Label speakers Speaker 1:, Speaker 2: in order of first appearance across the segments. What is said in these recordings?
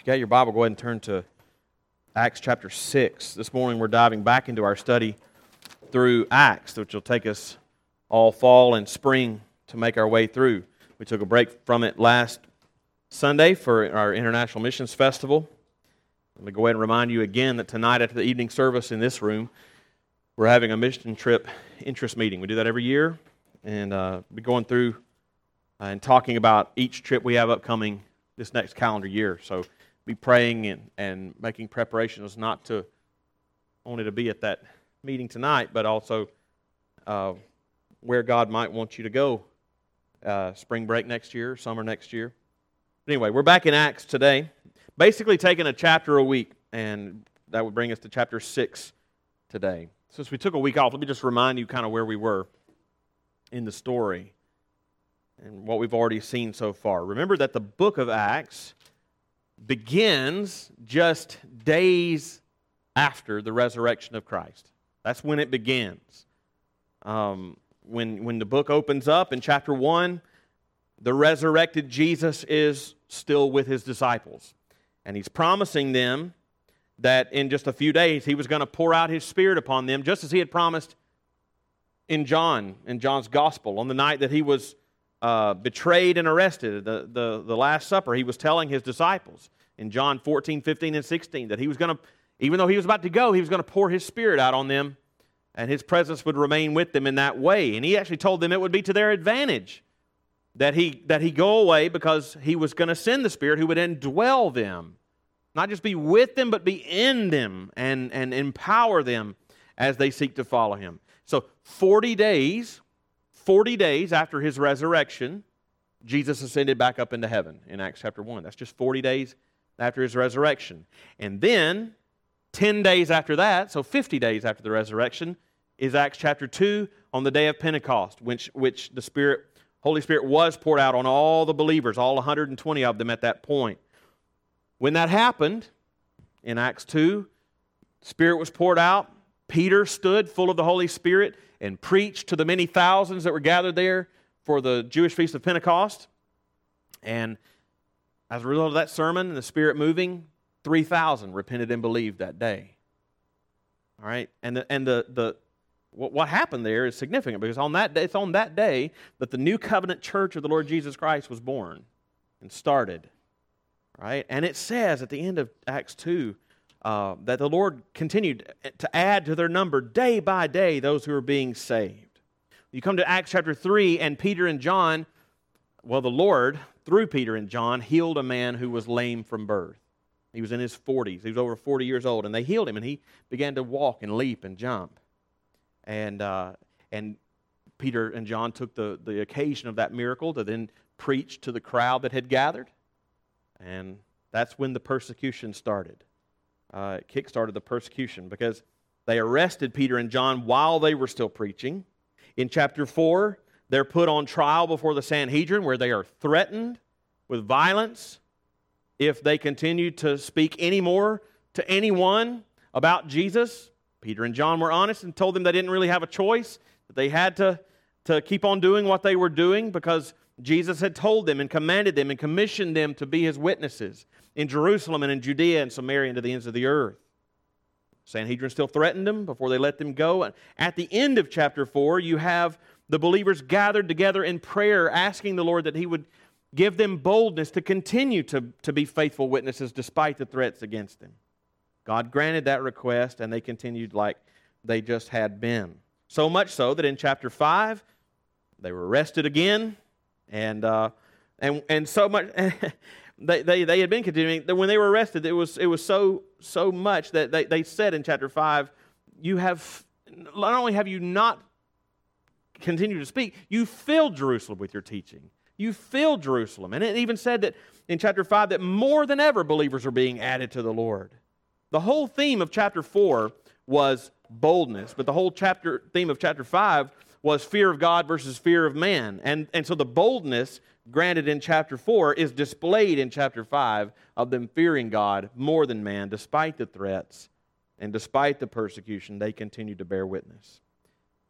Speaker 1: you got your Bible, go ahead and turn to Acts chapter 6. This morning we're diving back into our study through Acts, which will take us all fall and spring to make our way through. We took a break from it last Sunday for our International Missions Festival. Let me go ahead and remind you again that tonight after the evening service in this room, we're having a mission trip interest meeting. We do that every year, and uh, we're going through uh, and talking about each trip we have upcoming this next calendar year. So be praying and, and making preparations not to only to be at that meeting tonight, but also uh, where God might want you to go uh, spring break next year, summer next year. But anyway, we're back in Acts today, basically taking a chapter a week, and that would bring us to chapter 6 today. Since we took a week off, let me just remind you kind of where we were in the story and what we've already seen so far. Remember that the book of Acts begins just days after the resurrection of Christ. That's when it begins. Um, when, when the book opens up in chapter 1, the resurrected Jesus is still with his disciples. And he's promising them that in just a few days he was going to pour out his spirit upon them, just as he had promised in John, in John's gospel, on the night that he was uh, betrayed and arrested, the, the, the Last Supper, he was telling his disciples in John 14, 15, and 16 that he was going to, even though he was about to go, he was going to pour his Spirit out on them and his presence would remain with them in that way. And he actually told them it would be to their advantage that he, that he go away because he was going to send the Spirit who would indwell them. Not just be with them, but be in them and, and empower them as they seek to follow him. So, 40 days 40 days after his resurrection, Jesus ascended back up into heaven in Acts chapter 1. That's just 40 days after his resurrection. And then, 10 days after that, so 50 days after the resurrection, is Acts chapter 2 on the day of Pentecost, which, which the Spirit, Holy Spirit was poured out on all the believers, all 120 of them at that point. When that happened, in Acts 2, Spirit was poured out. Peter stood full of the Holy Spirit and preached to the many thousands that were gathered there for the Jewish Feast of Pentecost. And as a result of that sermon and the Spirit moving, 3,000 repented and believed that day. All right? And, the, and the, the, what, what happened there is significant because on that day, it's on that day that the new covenant church of the Lord Jesus Christ was born and started. Right? And it says at the end of Acts 2 uh, that the Lord continued to add to their number day by day those who are being saved. You come to Acts chapter 3, and Peter and John, well, the Lord, through Peter and John, healed a man who was lame from birth. He was in his 40s. He was over 40 years old, and they healed him, and he began to walk and leap and jump. And, uh, and Peter and John took the, the occasion of that miracle to then preach to the crowd that had gathered. And that's when the persecution started uh, kickstarted the persecution because they arrested Peter and John while they were still preaching. In chapter 4, they're put on trial before the Sanhedrin where they are threatened with violence if they continue to speak anymore to anyone about Jesus. Peter and John were honest and told them they didn't really have a choice, that they had to, to keep on doing what they were doing because Jesus had told them and commanded them and commissioned them to be his witnesses in Jerusalem and in Judea and Samaria and to the ends of the earth. Sanhedrin still threatened them before they let them go. At the end of chapter 4, you have the believers gathered together in prayer, asking the Lord that He would give them boldness to continue to, to be faithful witnesses despite the threats against them. God granted that request, and they continued like they just had been. So much so that in chapter 5, they were arrested again, and, uh, and, and so much. they, they, they had been continuing. When they were arrested, it was, it was so, so much that they, they said in chapter 5, you have, not only have you not continued to speak, you filled Jerusalem with your teaching. You filled Jerusalem. And it even said that in chapter 5 that more than ever believers are being added to the Lord. The whole theme of chapter 4 was boldness, but the whole chapter theme of chapter 5 was fear of God versus fear of man. And, and so the boldness granted in chapter 4 is displayed in chapter 5 of them fearing God more than man, despite the threats and despite the persecution, they continue to bear witness.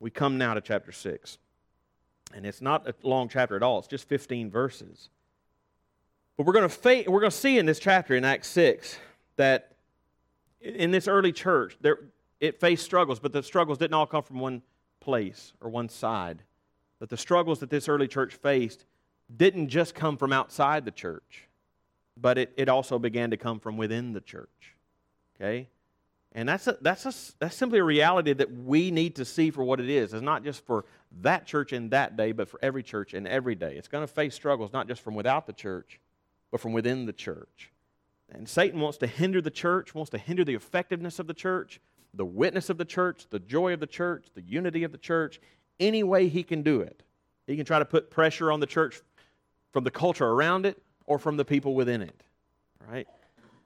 Speaker 1: We come now to chapter 6. And it's not a long chapter at all, it's just 15 verses. But we're going to fa- we're going to see in this chapter in Acts 6 that in this early church there it faced struggles, but the struggles didn't all come from one place or one side. That the struggles that this early church faced didn't just come from outside the church, but it, it also began to come from within the church. Okay? And that's, a, that's, a, that's simply a reality that we need to see for what it is. It's not just for that church in that day, but for every church in every day. It's going to face struggles not just from without the church, but from within the church. And Satan wants to hinder the church, wants to hinder the effectiveness of the church, the witness of the church, the joy of the church, the unity of the church, any way he can do it. He can try to put pressure on the church from the culture around it or from the people within it, right?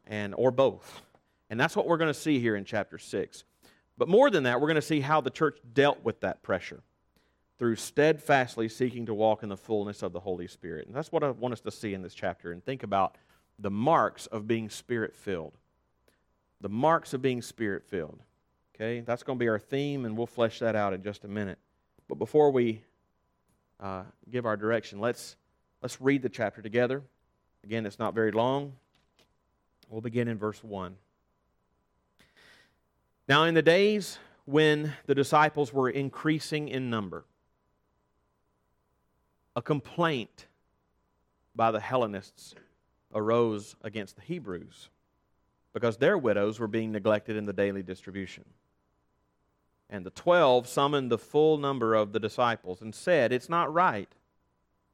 Speaker 1: And or both. And that's what we're going to see here in chapter 6. But more than that, we're going to see how the church dealt with that pressure through steadfastly seeking to walk in the fullness of the Holy Spirit. And that's what I want us to see in this chapter and think about the marks of being spirit filled. The marks of being spirit filled. Okay, that's going to be our theme, and we'll flesh that out in just a minute. But before we uh, give our direction, let's, let's read the chapter together. Again, it's not very long. We'll begin in verse 1. Now, in the days when the disciples were increasing in number, a complaint by the Hellenists arose against the Hebrews because their widows were being neglected in the daily distribution. And the twelve summoned the full number of the disciples and said, It's not right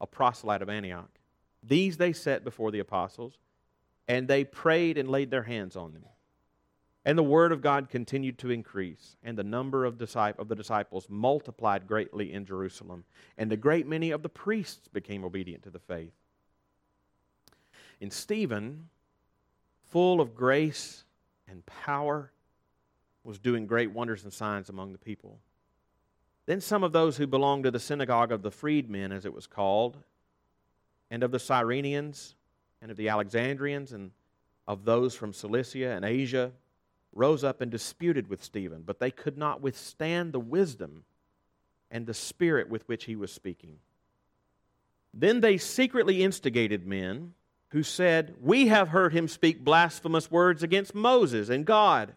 Speaker 1: a proselyte of Antioch. These they set before the apostles, and they prayed and laid their hands on them. And the word of God continued to increase, and the number of, the disciples multiplied greatly in Jerusalem, and a great many of the priests became obedient to the faith. And Stephen, full of grace and power, was doing great wonders and signs among the people. Then some of those who belonged to the synagogue of the freedmen, as it was called, and of the Cyrenians, and of the Alexandrians, and of those from Cilicia and Asia, rose up and disputed with Stephen, but they could not withstand the wisdom and the spirit with which he was speaking. Then they secretly instigated men who said, We have heard him speak blasphemous words against Moses and God.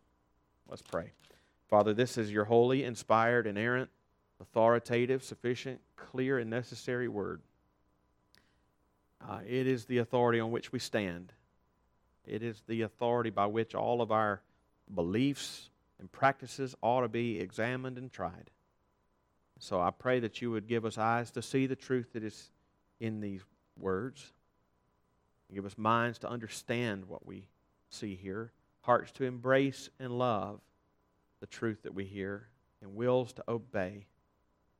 Speaker 1: Let's pray. Father, this is your holy, inspired, inerrant, authoritative, sufficient, clear, and necessary word. Uh, it is the authority on which we stand. It is the authority by which all of our beliefs and practices ought to be examined and tried. So I pray that you would give us eyes to see the truth that is in these words. Give us minds to understand what we see here, hearts to embrace and love the truth that we hear, and wills to obey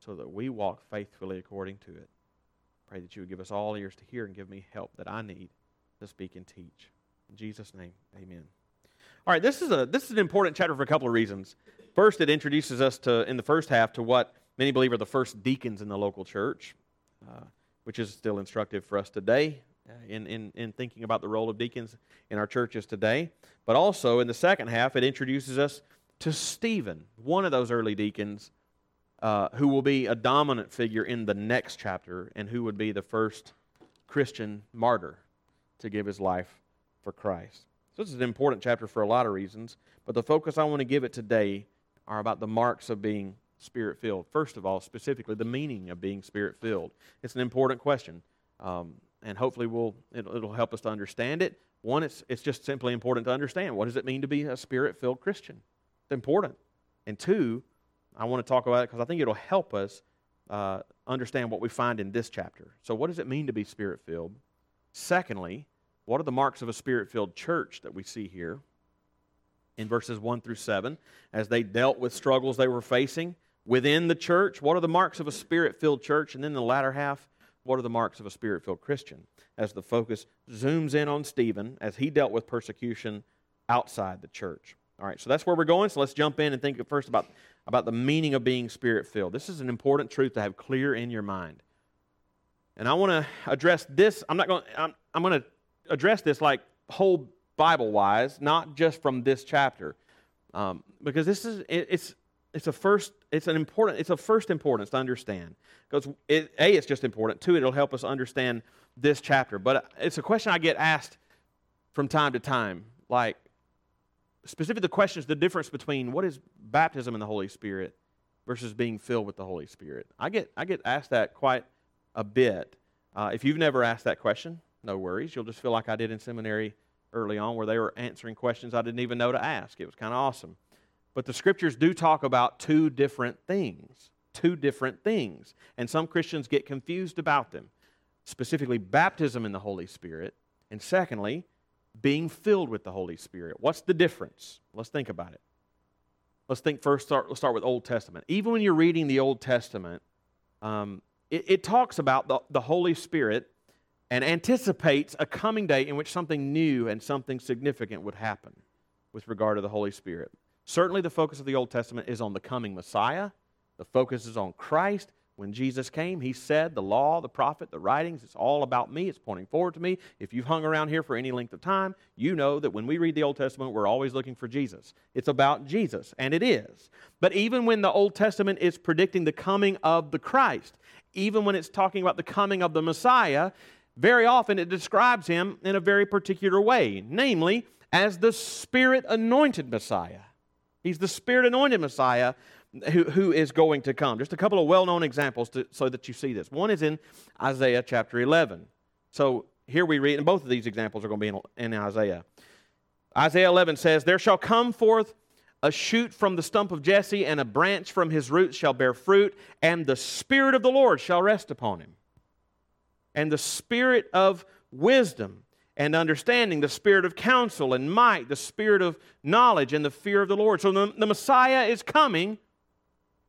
Speaker 1: so that we walk faithfully according to it. Pray that you would give us all ears to hear and give me help that I need to speak and teach. In Jesus' name, amen. All right, this is, a, this is an important chapter for a couple of reasons. First, it introduces us to, in the first half, to what many believe are the first deacons in the local church, uh, which is still instructive for us today in, in, in thinking about the role of deacons in our churches today. But also, in the second half, it introduces us to Stephen, one of those early deacons uh, who will be a dominant figure in the next chapter and who would be the first Christian martyr to give his life for Christ. So, this is an important chapter for a lot of reasons, but the focus I want to give it today are about the marks of being spirit filled. First of all, specifically, the meaning of being spirit filled. It's an important question. Um, and hopefully we'll, it'll, it'll help us to understand it. One, it's, it's just simply important to understand what does it mean to be a spirit filled Christian? It's important. And two, I want to talk about it because I think it'll help us uh, understand what we find in this chapter. So, what does it mean to be spirit filled? Secondly, what are the marks of a spirit filled church that we see here in verses 1 through 7 as they dealt with struggles they were facing within the church? What are the marks of a spirit filled church? And then the latter half, what are the marks of a spirit filled Christian? As the focus zooms in on Stephen as he dealt with persecution outside the church. All right, so that's where we're going. So let's jump in and think first about, about the meaning of being spirit filled. This is an important truth to have clear in your mind. And I want to address this. I'm not going. I'm, I'm going to address this like whole Bible wise, not just from this chapter, um, because this is it, it's it's a first it's an important it's a first importance to understand. Because it, a it's just important. Two it'll help us understand this chapter. But it's a question i get asked from time to time. Like specifically the question is the difference between what is baptism in the holy spirit versus being filled with the holy spirit. I get i get asked that quite a bit. Uh, if you've never asked that question no worries. You'll just feel like i did in seminary early on where they were answering questions i didn't even know to ask. It was kind of awesome but the scriptures do talk about two different things. Two different things. And some Christians get confused about them. Specifically, baptism in the Holy Spirit. And secondly, being filled with the Holy Spirit. What's the difference? Let's think about it. Let's think first, start, let's start with Old Testament. Even when you're reading the Old Testament, um, it, it talks about the, the Holy Spirit and anticipates a coming day in which something new and something significant would happen with regard to the Holy Spirit. Certainly, the focus of the Old Testament is on the coming Messiah. The focus is on Christ. When Jesus came, he said, The law, the prophet, the writings, it's all about me. It's pointing forward to me. If you've hung around here for any length of time, you know that when we read the Old Testament, we're always looking for Jesus. It's about Jesus, and it is. But even when the Old Testament is predicting the coming of the Christ, even when it's talking about the coming of the Messiah, very often it describes him in a very particular way, namely, as the Spirit anointed Messiah. He's the Spirit anointed Messiah who, who is going to come. Just a couple of well known examples to, so that you see this. One is in Isaiah chapter 11. So here we read, and both of these examples are going to be in, in Isaiah. Isaiah 11 says, There shall come forth a shoot from the stump of Jesse, and a branch from his roots shall bear fruit, and the Spirit of the Lord shall rest upon him. And the Spirit of wisdom and understanding, the spirit of counsel and might, the spirit of knowledge and the fear of the Lord. So the, the Messiah is coming,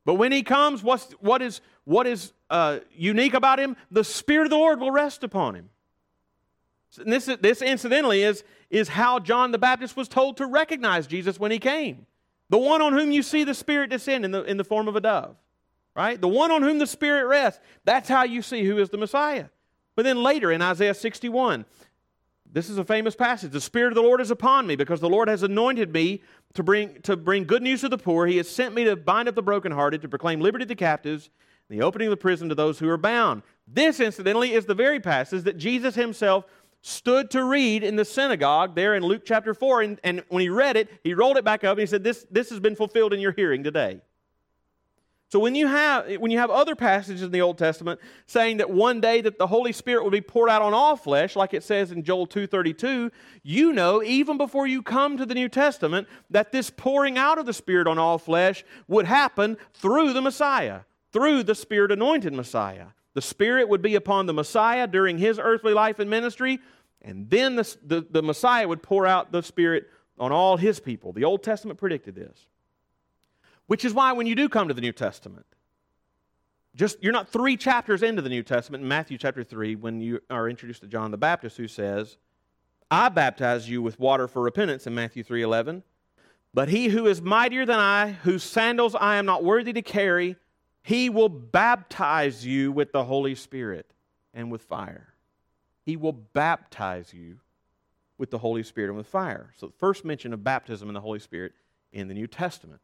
Speaker 1: but when he comes, what's, what is, what is uh, unique about him? The Spirit of the Lord will rest upon him. And this, this incidentally is, is how John the Baptist was told to recognize Jesus when he came. The one on whom you see the Spirit descend in the, in the form of a dove, right? The one on whom the Spirit rests. That's how you see who is the Messiah. But then later in Isaiah 61, this is a famous passage. The Spirit of the Lord is upon me because the Lord has anointed me to bring, to bring good news to the poor. He has sent me to bind up the brokenhearted, to proclaim liberty to the captives, and the opening of the prison to those who are bound. This, incidentally, is the very passage that Jesus himself stood to read in the synagogue there in Luke chapter 4. And, and when he read it, he rolled it back up and he said, this, this has been fulfilled in your hearing today. So when you have when you have other passages in the Old Testament saying that one day that the Holy Spirit will be poured out on all flesh, like it says in Joel 2:32, you know even before you come to the New Testament that this pouring out of the Spirit on all flesh would happen through the Messiah, through the Spirit anointed Messiah. The Spirit would be upon the Messiah during his earthly life and ministry, and then the, the, the Messiah would pour out the Spirit on all his people. The Old Testament predicted this. Which is why when you do come to the New Testament, just you're not three chapters into the New Testament in Matthew chapter 3 when you are introduced to John the Baptist who says, I baptize you with water for repentance in Matthew 3:11, but he who is mightier than I, whose sandals I am not worthy to carry, he will baptize you with the Holy Spirit and with fire. He will baptize you with the Holy Spirit and with fire. So the first mention of baptism and the Holy Spirit in the New Testament.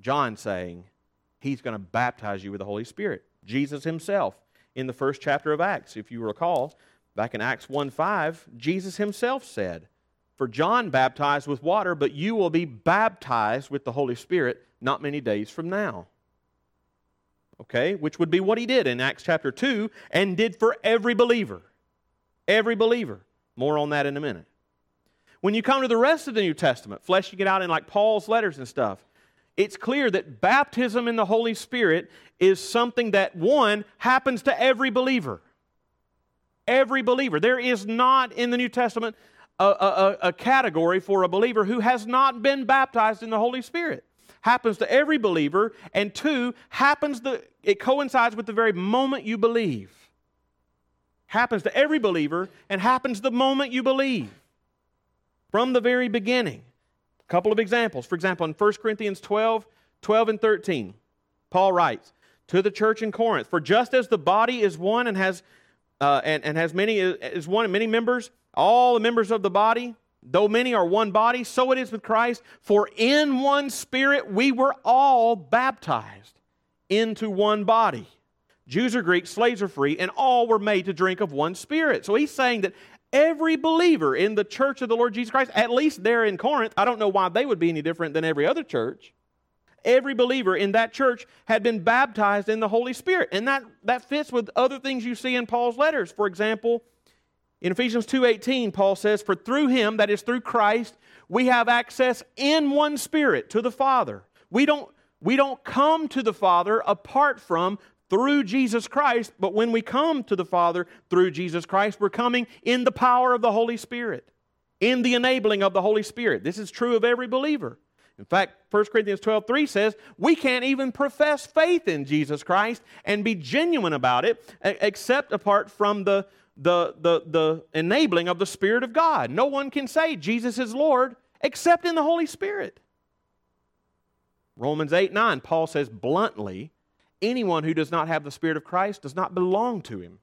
Speaker 1: John saying he's going to baptize you with the Holy Spirit. Jesus himself in the first chapter of Acts, if you recall, back in Acts 1 5, Jesus himself said, For John baptized with water, but you will be baptized with the Holy Spirit not many days from now. Okay, which would be what he did in Acts chapter 2 and did for every believer. Every believer. More on that in a minute. When you come to the rest of the New Testament, fleshing it out in like Paul's letters and stuff, it's clear that baptism in the Holy Spirit is something that, one, happens to every believer. Every believer. There is not in the New Testament a, a, a, category for a believer who has not been baptized in the Holy Spirit. Happens to every believer, and two, happens the it coincides with the very moment you believe. Happens to every believer and happens the moment you believe. From the very beginning. Couple of examples. For example, in 1 Corinthians 12, 12 and 13, Paul writes, To the church in Corinth, for just as the body is one and has uh, and, and has many is one and many members, all the members of the body, though many are one body, so it is with Christ. For in one spirit we were all baptized into one body. Jews or Greeks, slaves or free, and all were made to drink of one spirit. So he's saying that every believer in the church of the Lord Jesus Christ, at least there in Corinth, I don't know why they would be any different than every other church. Every believer in that church had been baptized in the Holy Spirit. And that, that fits with other things you see in Paul's letters. For example, in Ephesians 2:18, Paul says, For through him, that is through Christ, we have access in one spirit to the Father. We don't, we don't come to the Father apart from through Jesus Christ, but when we come to the Father through Jesus Christ, we're coming in the power of the Holy Spirit, in the enabling of the Holy Spirit. This is true of every believer. In fact, 1 Corinthians 12 3 says, We can't even profess faith in Jesus Christ and be genuine about it except apart from the, the, the, the enabling of the Spirit of God. No one can say Jesus is Lord except in the Holy Spirit. Romans 8 9, Paul says bluntly, anyone who does not have the Spirit of Christ does not belong to him.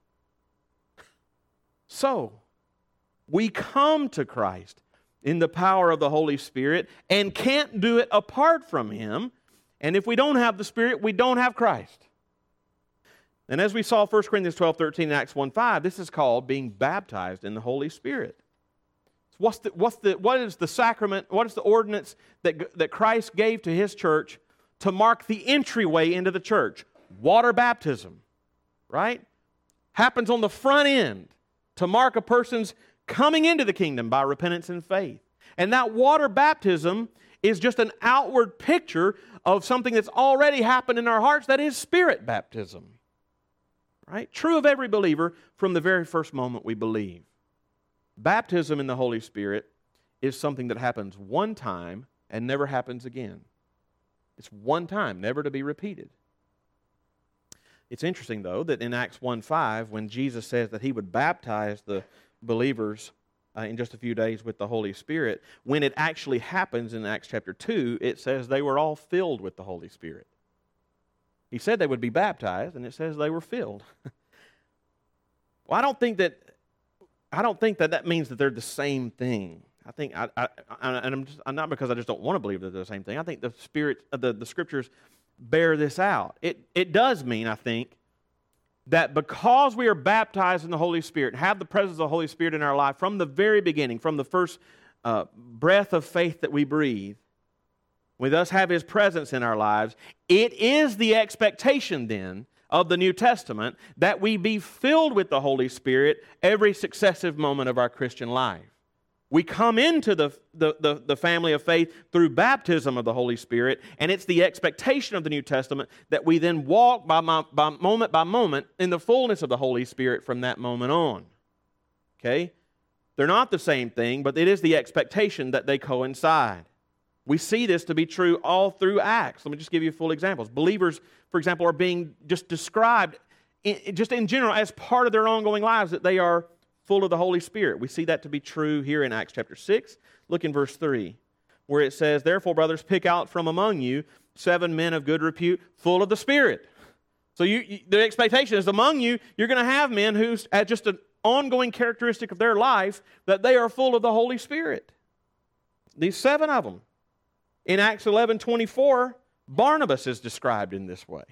Speaker 1: So, we come to Christ in the power of the Holy Spirit and can't do it apart from Him. And if we don't have the Spirit, we don't have Christ. And as we saw 1 Corinthians 12, 13, and Acts 1, 5, this is called being baptized in the Holy Spirit. What's the, what's the, what is the sacrament, what is the ordinance that, that Christ gave to His church to mark the entryway into the church? Water baptism, right? Happens on the front end to mark a person's coming into the kingdom by repentance and faith. And that water baptism is just an outward picture of something that's already happened in our hearts that is spirit baptism. Right? True of every believer from the very first moment we believe. Baptism in the Holy Spirit is something that happens one time and never happens again. It's one time, never to be repeated. It's interesting, though, that in Acts 1 5, when Jesus says that he would baptize the believers uh, in just a few days with the Holy Spirit, when it actually happens in Acts chapter 2, it says they were all filled with the Holy Spirit. He said they would be baptized, and it says they were filled. well, I don't think that. I don't think that that means that they're the same thing. I think, I, I, I and I'm, just, not because I just don't want to believe that they're the same thing. I think the Spirit, uh, the, the Scriptures bear this out. It, it does mean, I think, that because we are baptized in the Holy Spirit, have the presence of the Holy Spirit in our life from the very beginning, from the first uh, breath of faith that we breathe, we thus have His presence in our lives. It is the expectation then of the New Testament that we be filled with the Holy Spirit every successive moment of our Christian life. We come into the, the, the, the, family of faith through baptism of the Holy Spirit, and it's the expectation of the New Testament that we then walk by, my, by moment by moment in the fullness of the Holy Spirit from that moment on. Okay? They're not the same thing, but it is the expectation that they coincide. We see this to be true all through Acts. Let me just give you full examples. Believers, for example, are being just described, in, just in general, as part of their ongoing lives, that they are full of the Holy Spirit. We see that to be true here in Acts chapter 6. Look in verse 3, where it says, Therefore, brothers, pick out from among you seven men of good repute, full of the Spirit. So you, you, the expectation is among you, you're going to have men who's at just an ongoing characteristic of their life that they are full of the Holy Spirit. These seven of them. In Acts 11 24, Barnabas is described in this way.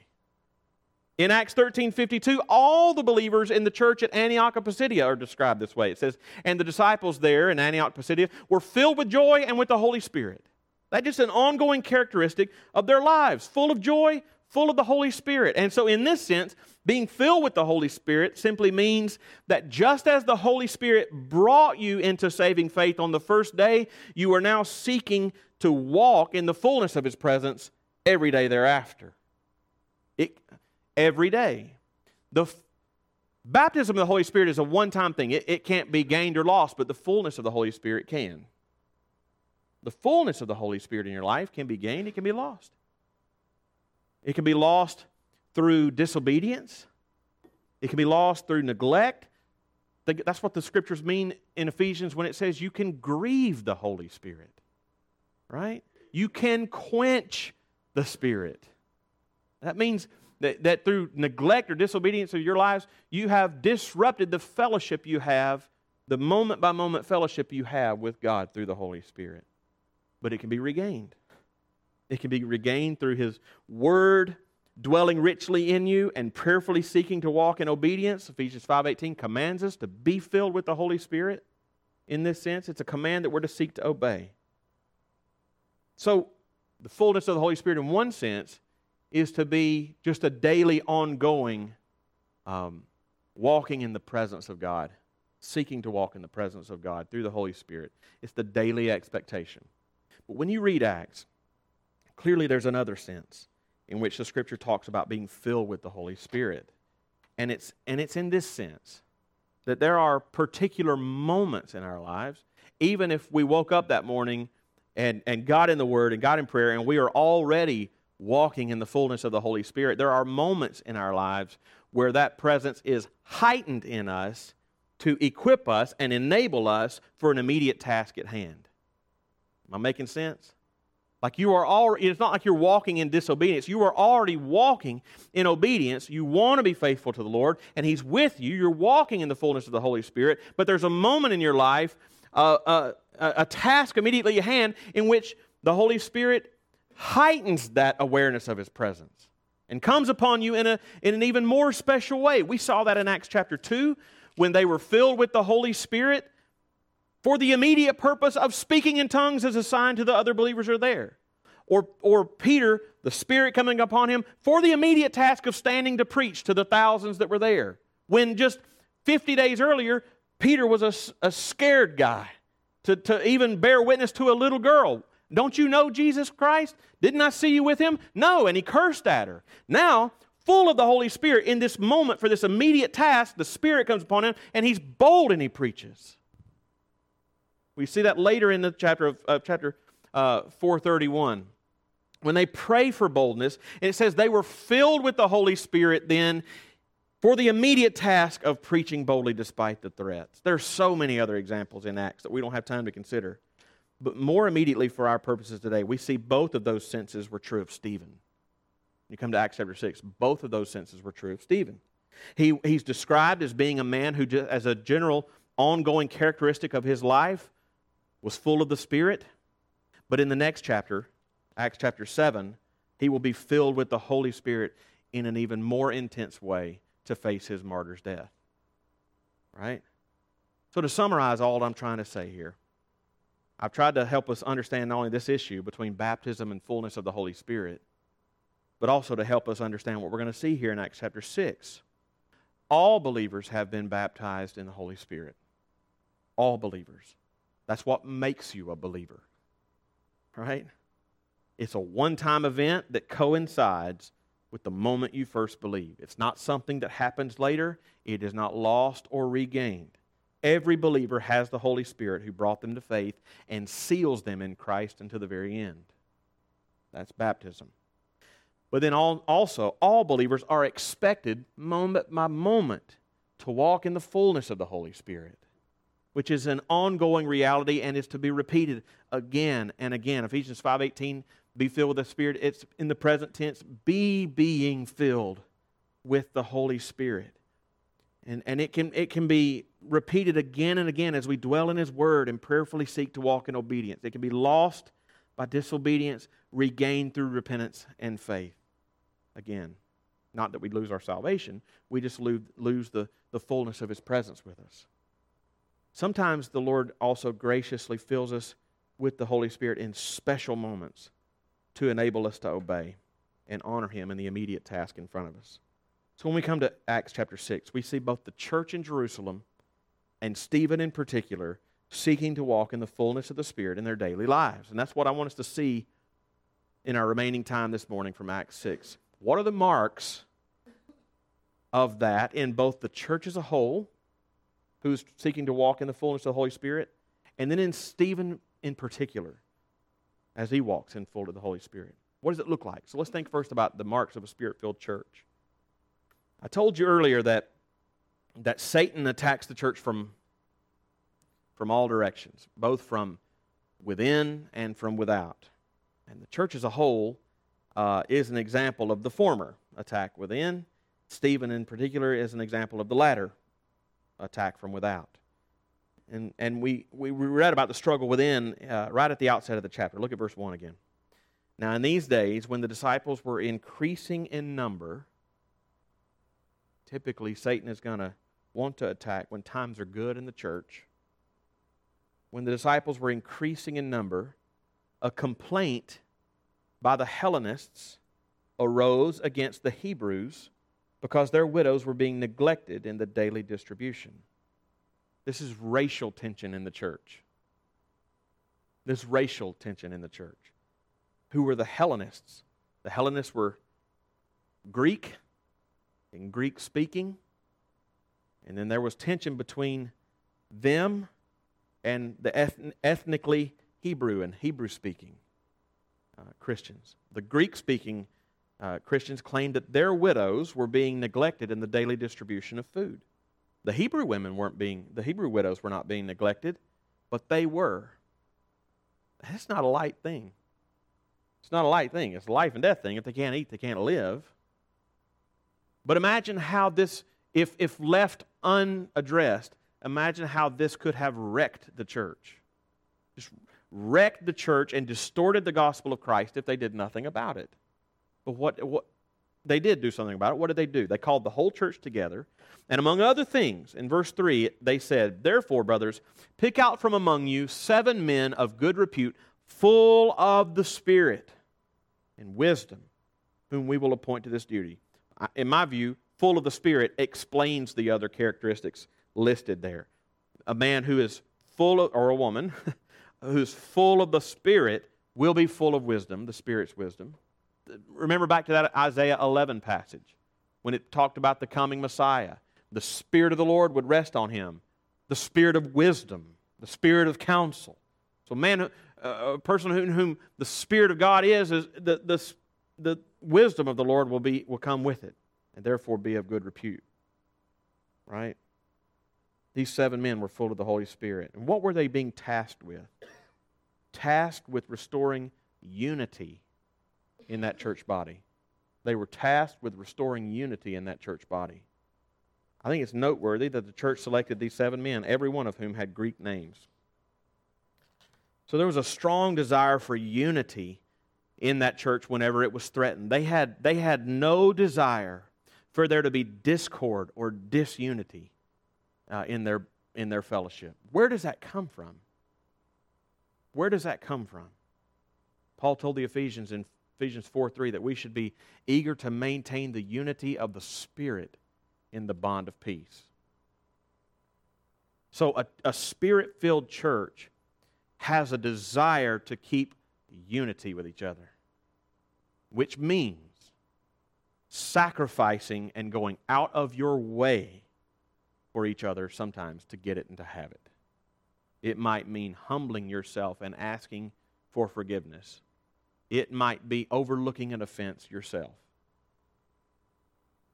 Speaker 1: In Acts 13 52, all the believers in the church at Antioch of Pisidia are described this way. It says, And the disciples there in Antioch Pisidia were filled with joy and with the Holy Spirit. That's just an ongoing characteristic of their lives, full of joy, full of the Holy Spirit. And so, in this sense, being filled with the Holy Spirit simply means that just as the Holy Spirit brought you into saving faith on the first day, you are now seeking to walk in the fullness of His presence every day thereafter. It, every day. The f- baptism of the Holy Spirit is a one time thing, it, it can't be gained or lost, but the fullness of the Holy Spirit can. The fullness of the Holy Spirit in your life can be gained, it can be lost. It can be lost through disobedience, it can be lost through neglect. That's what the scriptures mean in Ephesians when it says you can grieve the Holy Spirit, right? You can quench the Spirit. That means that, that through neglect or disobedience of your lives, you have disrupted the fellowship you have, the moment by moment fellowship you have with God through the Holy Spirit. But it can be regained. It can be regained through His Word dwelling richly in you and prayerfully seeking to walk in obedience. Ephesians 5:18 commands us to be filled with the Holy Spirit. In this sense, it's a command that we're to seek to obey. So, the fullness of the Holy Spirit, in one sense, is to be just a daily, ongoing um, walking in the presence of God, seeking to walk in the presence of God through the Holy Spirit. It's the daily expectation. But when you read Acts, clearly there's another sense in which the scripture talks about being filled with the Holy Spirit. And it's, and it's in this sense that there are particular moments in our lives, even if we woke up that morning and, and got in the Word and got in prayer, and we are already walking in the fullness of the Holy Spirit, there are moments in our lives where that presence is heightened in us to equip us and enable us for an immediate task at hand. Am I making sense? Like you are already, it's not like you're walking in disobedience. You are already walking in obedience. You want to be faithful to the Lord, and He's with you. You're walking in the fullness of the Holy Spirit. But there's a moment in your life, uh, uh, a task immediately at hand, in which the Holy Spirit heightens that awareness of His presence and comes upon you in, a, in an even more special way. We saw that in Acts chapter 2 when they were filled with the Holy Spirit for the immediate purpose of speaking in tongues as a sign to the other believers are there. Or, or Peter, the Spirit coming upon him, for the immediate task of standing to preach to the thousands that were there. When just 50 days earlier, Peter was a, a scared guy to, to even bear witness to a little girl. Don't you know Jesus Christ? Didn't I see you with him? No, and he cursed at her. Now, full of the Holy Spirit, in this moment for this immediate task, the Spirit comes upon him and he's bold and he preaches. We see that later in the chapter of uh, chapter uh, 431. When they pray for boldness, and it says they were filled with the Holy Spirit then for the immediate task of preaching boldly despite the threats. There are so many other examples in Acts that we don't have time to consider. But more immediately for our purposes today, we see both of those senses were true of Stephen. You come to Acts chapter 6, both of those senses were true of Stephen. He, he's described as being a man who, as a general ongoing characteristic of his life, was full of the Spirit. But in the next chapter, Acts chapter 7, he will be filled with the Holy Spirit in an even more intense way to face his martyr's death. Right? So, to summarize all I'm trying to say here, I've tried to help us understand not only this issue between baptism and fullness of the Holy Spirit, but also to help us understand what we're going to see here in Acts chapter 6. All believers have been baptized in the Holy Spirit. All believers. That's what makes you a believer. Right? It's a one time event that coincides with the moment you first believe. It's not something that happens later, it is not lost or regained. Every believer has the Holy Spirit who brought them to faith and seals them in Christ until the very end. That's baptism. But then all, also, all believers are expected moment by moment to walk in the fullness of the Holy Spirit which is an ongoing reality and is to be repeated again and again. Ephesians 5:18, be filled with the Spirit. It's in the present tense, be being filled with the Holy Spirit. And, and it, can, it can be repeated again and again as we dwell in His Word and prayerfully seek to walk in obedience. It can be lost by disobedience, regained through repentance and faith. Again, not that we lose our salvation, we just lose, lose the, the fullness of His presence with us. Sometimes the Lord also graciously fills us with the Holy Spirit in special moments to enable us to obey. and honor Him in the immediate task in front of us. So when we come to Acts chapter 6, we see both the church in Jerusalem and Stephen in particular seeking to walk in the fullness of the Spirit in their daily lives. And that's what I want us to see in our remaining time this morning from Acts 6. What are the marks of that in both the church as a whole, who's seeking to walk in the fullness of the Holy Spirit, and then in Stephen in particular, as he walks in full of the Holy Spirit? What does it look like? So let's think first about the marks of a spirit filled church. I told you earlier that, that Satan attacks the church from, from all directions, both from within and from without. And the church as a whole uh, is an example of the former attack within. Stephen, in particular, is an example of the latter attack from without. And, and we, we read about the struggle within uh, right at the outset of the chapter. Look at verse 1 again. Now, in these days, when the disciples were increasing in number, typically Satan is going to want to attack when times are good in the church. When the disciples were increasing in number, a complaint by the Hellenists arose against the Hebrews because their widows were being neglected in the daily distribution. This is racial tension in the church. This racial tension in the church who were the Hellenists. The Hellenists were Greek and Greek speaking. And then there was tension between them and the ethnically Hebrew and Hebrew speaking uh, Christians. The Greek speaking uh, Christians claimed that their widows were being neglected in the daily distribution of food. The Hebrew women weren't being, the Hebrew widows were not being neglected, but they were. That's not a light thing. It's not a light thing. It's a life and death thing. If they can't eat, they can't live. But imagine how this, if, if left unaddressed, imagine how this could have wrecked the church. Just wrecked the church and distorted the gospel of Christ if they did nothing about it. But what, what they did do something about it. What did they do? They called the whole church together. And among other things, in verse 3, they said, Therefore, brothers, pick out from among you seven men of good repute, full of the Spirit and wisdom, whom we will appoint to this duty. In my view, full of the Spirit explains the other characteristics listed there. A man who is full of, or a woman who's full of the Spirit will be full of wisdom, the Spirit's wisdom. Remember back to that Isaiah 11 passage when it talked about the coming Messiah. The Spirit of the Lord would rest on him, the Spirit of wisdom, the Spirit of counsel. So, man, a person in whom the Spirit of God is, is the, the, the wisdom of the Lord will, be, will come with it, and therefore be of good repute. Right? These seven men were full of the Holy Spirit. And what were they being tasked with? Tasked with restoring unity in that church body. They were tasked with restoring unity in that church body. I think it's noteworthy that the church selected these seven men, every one of whom had Greek names. So there was a strong desire for unity in that church whenever it was threatened. They had, they had no desire for there to be discord or disunity uh, in, their, in their fellowship. Where does that come from? Where does that come from? Paul told the Ephesians in Ephesians 4 3 that we should be eager to maintain the unity of the Spirit in the bond of peace. So, a, a spirit filled church has a desire to keep unity with each other, which means sacrificing and going out of your way for each other sometimes to get it and to have it. It might mean humbling yourself and asking for forgiveness. It might be overlooking an offense yourself.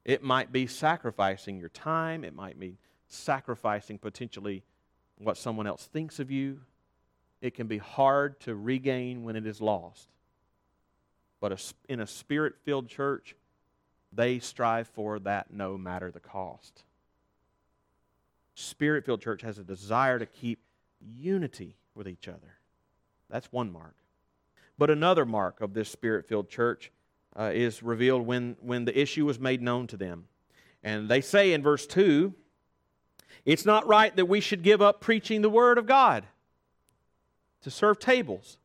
Speaker 1: It might be sacrificing your time. It might be sacrificing potentially what someone else thinks of you it can be hard to regain when it is lost. But in a spirit filled church, they strive for that no matter the cost. Spirit filled church has a desire to keep unity with each other. That's one mark. But another mark of this spirit filled church uh, is revealed when, when the issue was made known to them. And they say in verse 2 it's not right that we should give up preaching the Word of God to serve tables.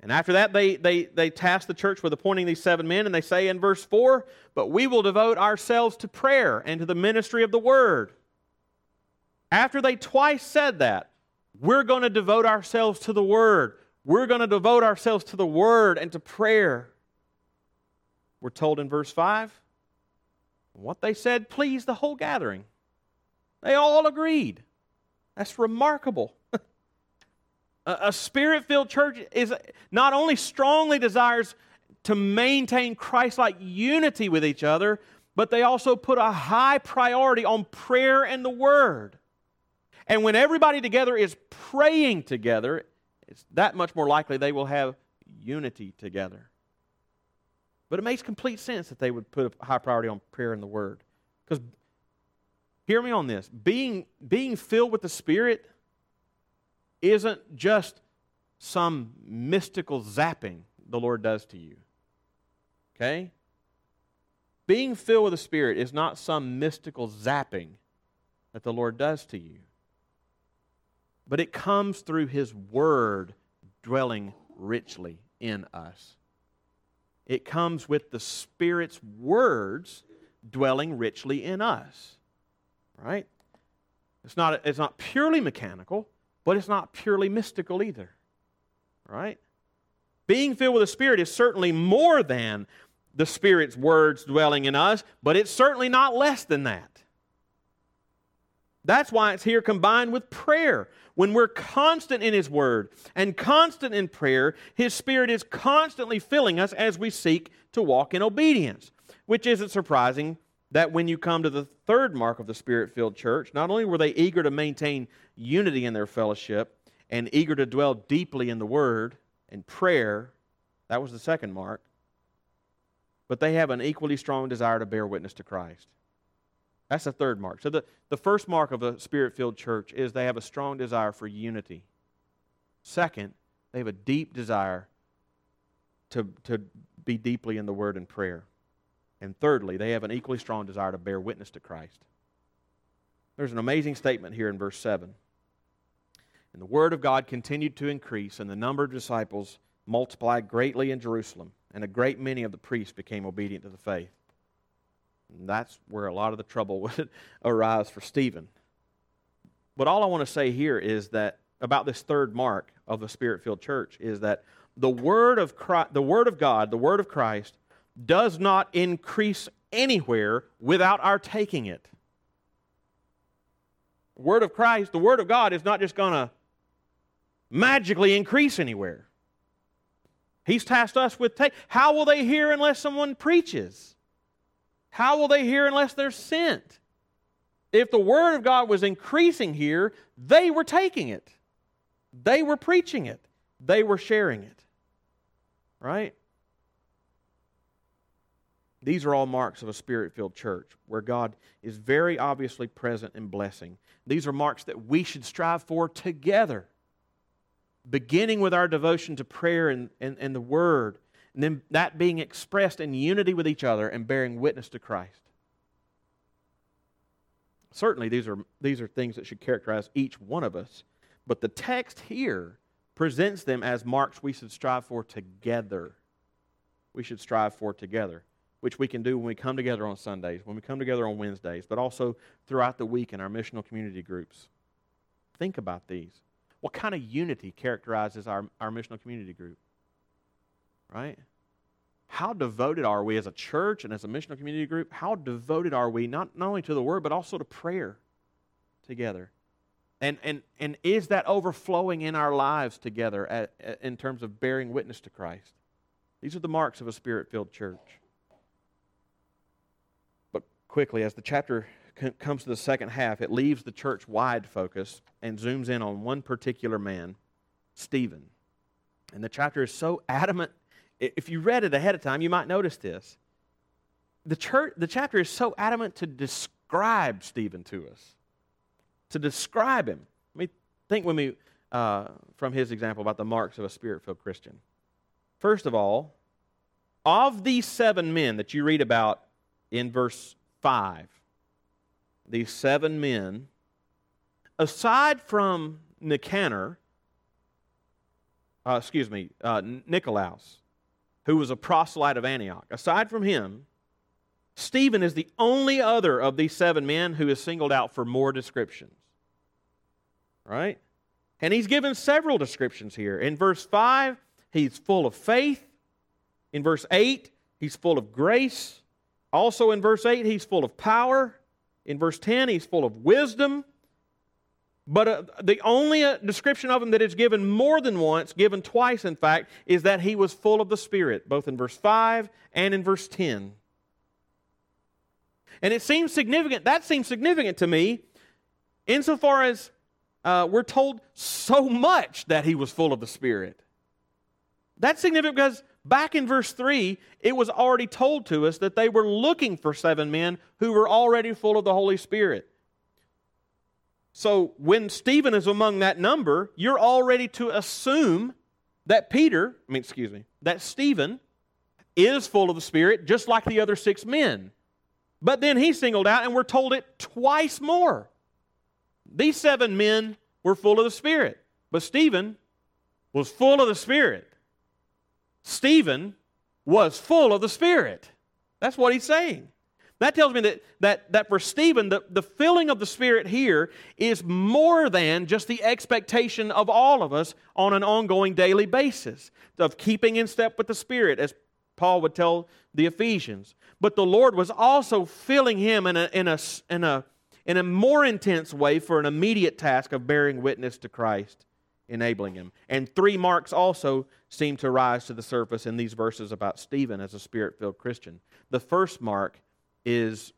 Speaker 1: And after that, they, they, they task the church with appointing these seven men, and they say in verse 4 But we will devote ourselves to prayer and to the ministry of the word. After they twice said that, we're going to devote ourselves to the word. We're going to devote ourselves to the word and to prayer. We're told in verse 5 what they said pleased the whole gathering. They all agreed. That's remarkable. A spirit filled church is not only strongly desires to maintain Christ like unity with each other, but they also put a high priority on prayer and the Word. And when everybody together is praying together, it's that much more likely they will have unity together. But it makes complete sense that they would put a high priority on prayer and the Word. Because, hear me on this being, being filled with the Spirit isn't just some mystical zapping the Lord does to you. Okay? Being filled with the Spirit is not some mystical zapping that the Lord does to you, but it comes through His Word dwelling richly in us. It comes with the Spirit's words dwelling richly in us. Right? It's not, it's not purely mechanical, but it's not purely mystical either. Right? Being filled with the Spirit is certainly more than the Spirit's words dwelling in us, but it's certainly not less than that. That's why it's here combined with prayer. When we're constant in His Word and constant in prayer, His Spirit is constantly filling us as we seek to walk in obedience. Which isn't surprising that when you come to the third mark of the Spirit filled church, not only were they eager to maintain unity in their fellowship and eager to dwell deeply in the Word and prayer, that was the second mark, but they have an equally strong desire to bear witness to Christ. That's the third mark. So the, the first mark of a spirit filled church is they have a strong desire for unity. Second, they have a deep desire to, to be deeply in the Word and prayer. And thirdly, they have an equally strong desire to bear witness to Christ. There's an amazing statement here in verse 7. And the Word of God continued to increase, and the number of disciples multiplied greatly in Jerusalem, and a great many of the priests became obedient to the faith. And that's where a lot of the trouble would arise for Stephen. But all I want to say here is that about this third mark of the spirit filled church is that the word of Christ, the word of God, the word of Christ does not increase anywhere without our taking it. The word of Christ, the word of God is not just going to magically increase anywhere. He's tasked us with. How will they hear unless someone preaches? How will they hear unless they're sent? If the Word of God was increasing here, they were taking it. They were preaching it. They were sharing it. Right? These are all marks of a spirit filled church where God is very obviously present and blessing. These are marks that we should strive for together, beginning with our devotion to prayer and, and, and the Word, and then that being expressed in unity with each other and bearing witness to Christ. Certainly, these are, these are things that should characterize each one of us, but the text here presents them as marks we should strive for together. We should strive for together, which we can do when we come together on Sundays, when we come together on Wednesdays, but also throughout the week in our missional community groups. Think about these. What kind of unity characterizes our, our missional community group? right? How devoted are we as a church and as a missional community group? How devoted are we not, not only to the Word, but also to prayer together? And, and, and is that overflowing in our lives together at, at, in terms of bearing witness to Christ? These are the marks of a spirit filled church. But quickly, as the chapter comes to the second half, it leaves the church wide focus and zooms in on one particular man, Stephen. And the chapter is so adamant if you read it ahead of time, you might notice this. The, church, the chapter is so adamant to describe Stephen to us, to describe him. Let me think with me uh, from his example about the marks of a spirit filled Christian. First of all, of these seven men that you read about in verse 5, these seven men, aside from Nicanor, uh, excuse me, uh, Nicolaus, who was a proselyte of Antioch. Aside from him, Stephen is the only other of these seven men who is singled out for more descriptions. Right? And he's given several descriptions here. In verse 5, he's full of faith. In verse 8, he's full of grace. Also in verse 8, he's full of power. In verse 10, he's full of wisdom. But uh, the only uh, description of him that is given more than once, given twice in fact, is that he was full of the Spirit, both in verse 5 and in verse 10. And it seems significant, that seems significant to me, insofar as uh, we're told so much that he was full of the Spirit. That's significant because back in verse 3, it was already told to us that they were looking for seven men who were already full of the Holy Spirit. So when Stephen is among that number, you're already to assume that Peter, I mean, excuse me, that Stephen is full of the Spirit, just like the other six men. But then he's singled out, and we're told it twice more. These seven men were full of the Spirit, but Stephen was full of the Spirit. Stephen was full of the Spirit. That's what he's saying. That tells me that, that, that for Stephen, the, the filling of the Spirit here is more than just the expectation of all of us on an ongoing daily basis of keeping in step with the Spirit, as Paul would tell the Ephesians. But the Lord was also filling him in a, in a, in a, in a more intense way for an immediate task of bearing witness to Christ, enabling him. And three marks also seem to rise to the surface in these verses about Stephen as a spirit filled Christian. The first mark is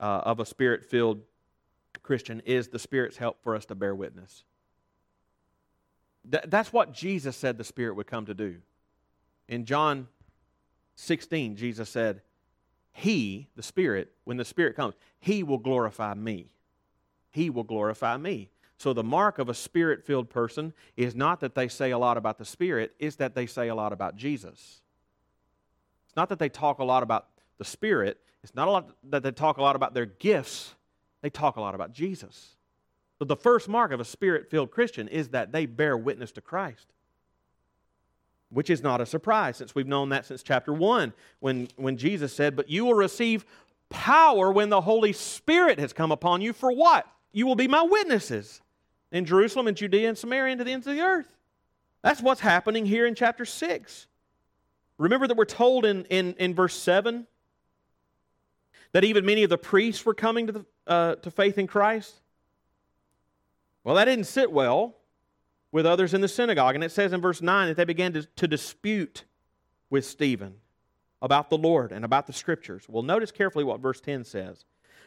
Speaker 1: uh, of a spirit filled Christian is the Spirit's help for us to bear witness. Th- that's what Jesus said the Spirit would come to do. In John 16, Jesus said, He, the Spirit, when the Spirit comes, He will glorify me. He will glorify me. So the mark of a spirit filled person is not that they say a lot about the Spirit, it's that they say a lot about Jesus. It's not that they talk a lot about the Spirit, it's not a lot that they talk a lot about their gifts, they talk a lot about Jesus. The first mark of a spirit filled Christian is that they bear witness to Christ, which is not a surprise since we've known that since chapter 1 when, when Jesus said, But you will receive power when the Holy Spirit has come upon you. For what? You will be my witnesses in Jerusalem and Judea and Samaria and to the ends of the earth. That's what's happening here in chapter 6. Remember that we're told in, in, in verse 7 that even many of the priests were coming to, the, uh, to faith in Christ? Well, that didn't sit well with others in the synagogue. And it says in verse 9 that they began to, to dispute with Stephen about the Lord and about the Scriptures. Well, notice carefully what verse 10 says.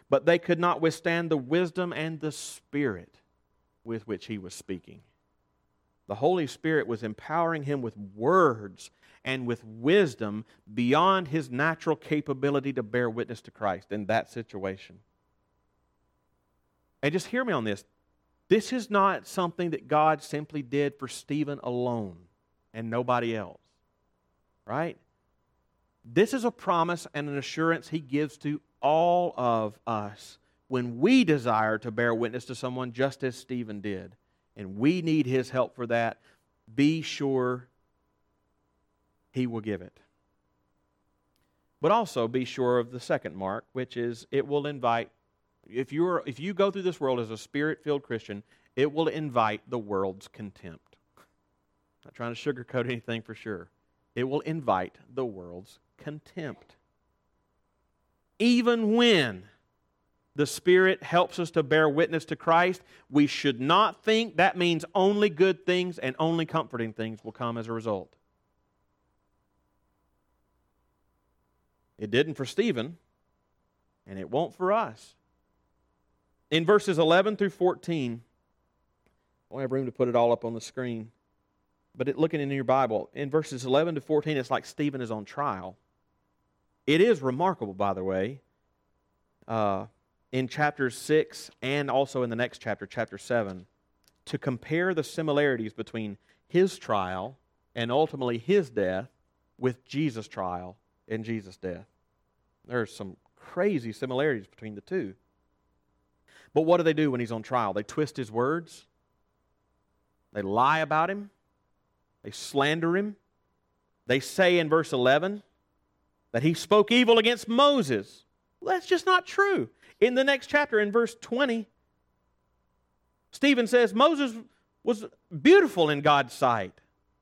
Speaker 1: But they could not withstand the wisdom and the Spirit with which he was speaking. The Holy Spirit was empowering him with words and with wisdom beyond his natural capability to bear witness to Christ in that situation. And just hear me on this. This is not something that God simply did for Stephen alone and nobody else. Right? This is a promise and an assurance he gives to all of us when we desire to bear witness to someone just as Stephen did. And we need his help for that. Be sure he will give it. But also be sure of the second mark, which is it will invite, if, you're, if you go through this world as a spirit filled Christian, it will invite the world's contempt. Not trying to sugarcoat anything for sure. It will invite the world's contempt. Even when the Spirit helps us to bear witness to Christ, we should not think that means only good things and only comforting things will come as a result. It didn't for Stephen, and it won't for us. In verses 11 through 14, I don't have room to put it all up on the screen, but it, looking in your Bible, in verses 11 to 14, it's like Stephen is on trial. It is remarkable, by the way, uh, in chapter 6 and also in the next chapter, chapter 7, to compare the similarities between his trial and ultimately his death with Jesus' trial and Jesus' death. There are some crazy similarities between the two. But what do they do when he's on trial? They twist his words, they lie about him, They slander him. They say in verse 11 that he spoke evil against Moses. Well, that's just not true. In the next chapter, in verse 20, Stephen says Moses was beautiful in God's sight.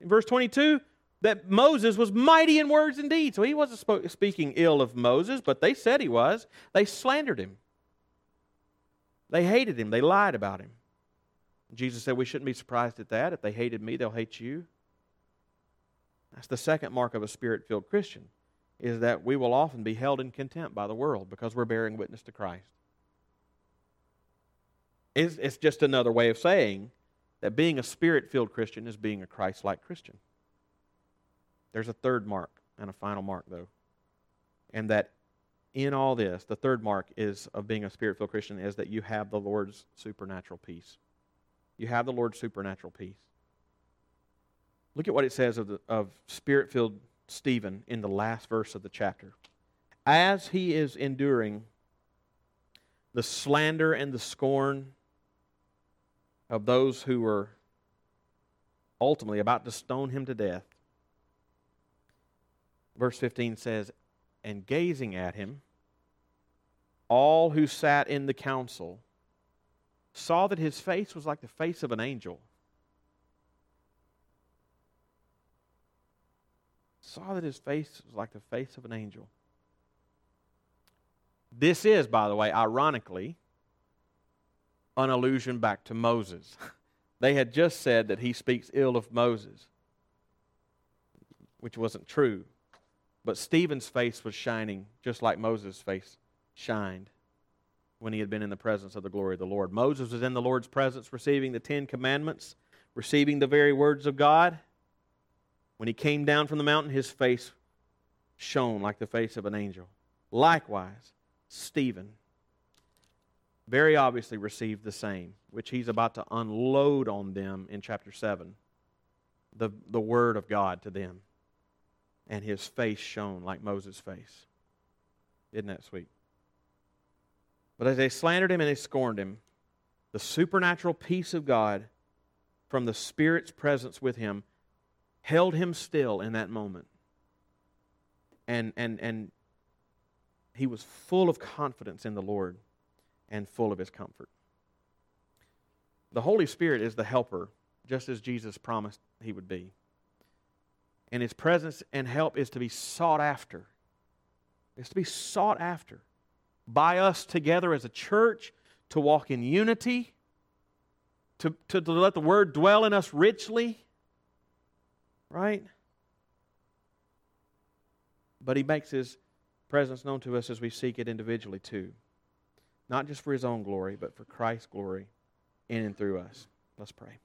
Speaker 1: In verse 22, that Moses was mighty in words and deeds. So he wasn't speaking ill of Moses, but they said he was. They slandered him. They hated him. They lied about him. Jesus said we shouldn't be surprised at that. If they hated me, they'll hate you. That's the second mark of a spirit filled Christian, is that we will often be held in contempt by the world because we're bearing witness to Christ. It's, it's just another way of saying that being a spirit filled Christian is being a Christ like Christian. There's a third mark and a final mark, though. And that in all this, the third mark is of being a spirit filled Christian is that you have the Lord's supernatural peace. You have the Lord's supernatural peace. Look at what it says of, of spirit filled Stephen in the last verse of the chapter. As he is enduring the slander and the scorn of those who were ultimately about to stone him to death, verse 15 says, And gazing at him, all who sat in the council saw that his face was like the face of an angel. Saw that his face was like the face of an angel. This is, by the way, ironically, an allusion back to Moses. they had just said that he speaks ill of Moses, which wasn't true. But Stephen's face was shining just like Moses' face shined when he had been in the presence of the glory of the Lord. Moses was in the Lord's presence receiving the Ten Commandments, receiving the very words of God. When he came down from the mountain, his face shone like the face of an angel. Likewise, Stephen very obviously received the same, which he's about to unload on them in chapter 7 the, the word of God to them. And his face shone like Moses' face. Isn't that sweet? But as they slandered him and they scorned him, the supernatural peace of God from the Spirit's presence with him held him still in that moment. And, and, and he was full of confidence in the Lord and full of his comfort. The Holy Spirit is the helper, just as Jesus promised he would be. And his presence and help is to be sought after. It's to be sought after by us together as a church to walk in unity, to, to, to let the word dwell in us richly. Right? But he makes his presence known to us as we seek it individually too. Not just for his own glory, but for Christ's glory in and through us. Let's pray.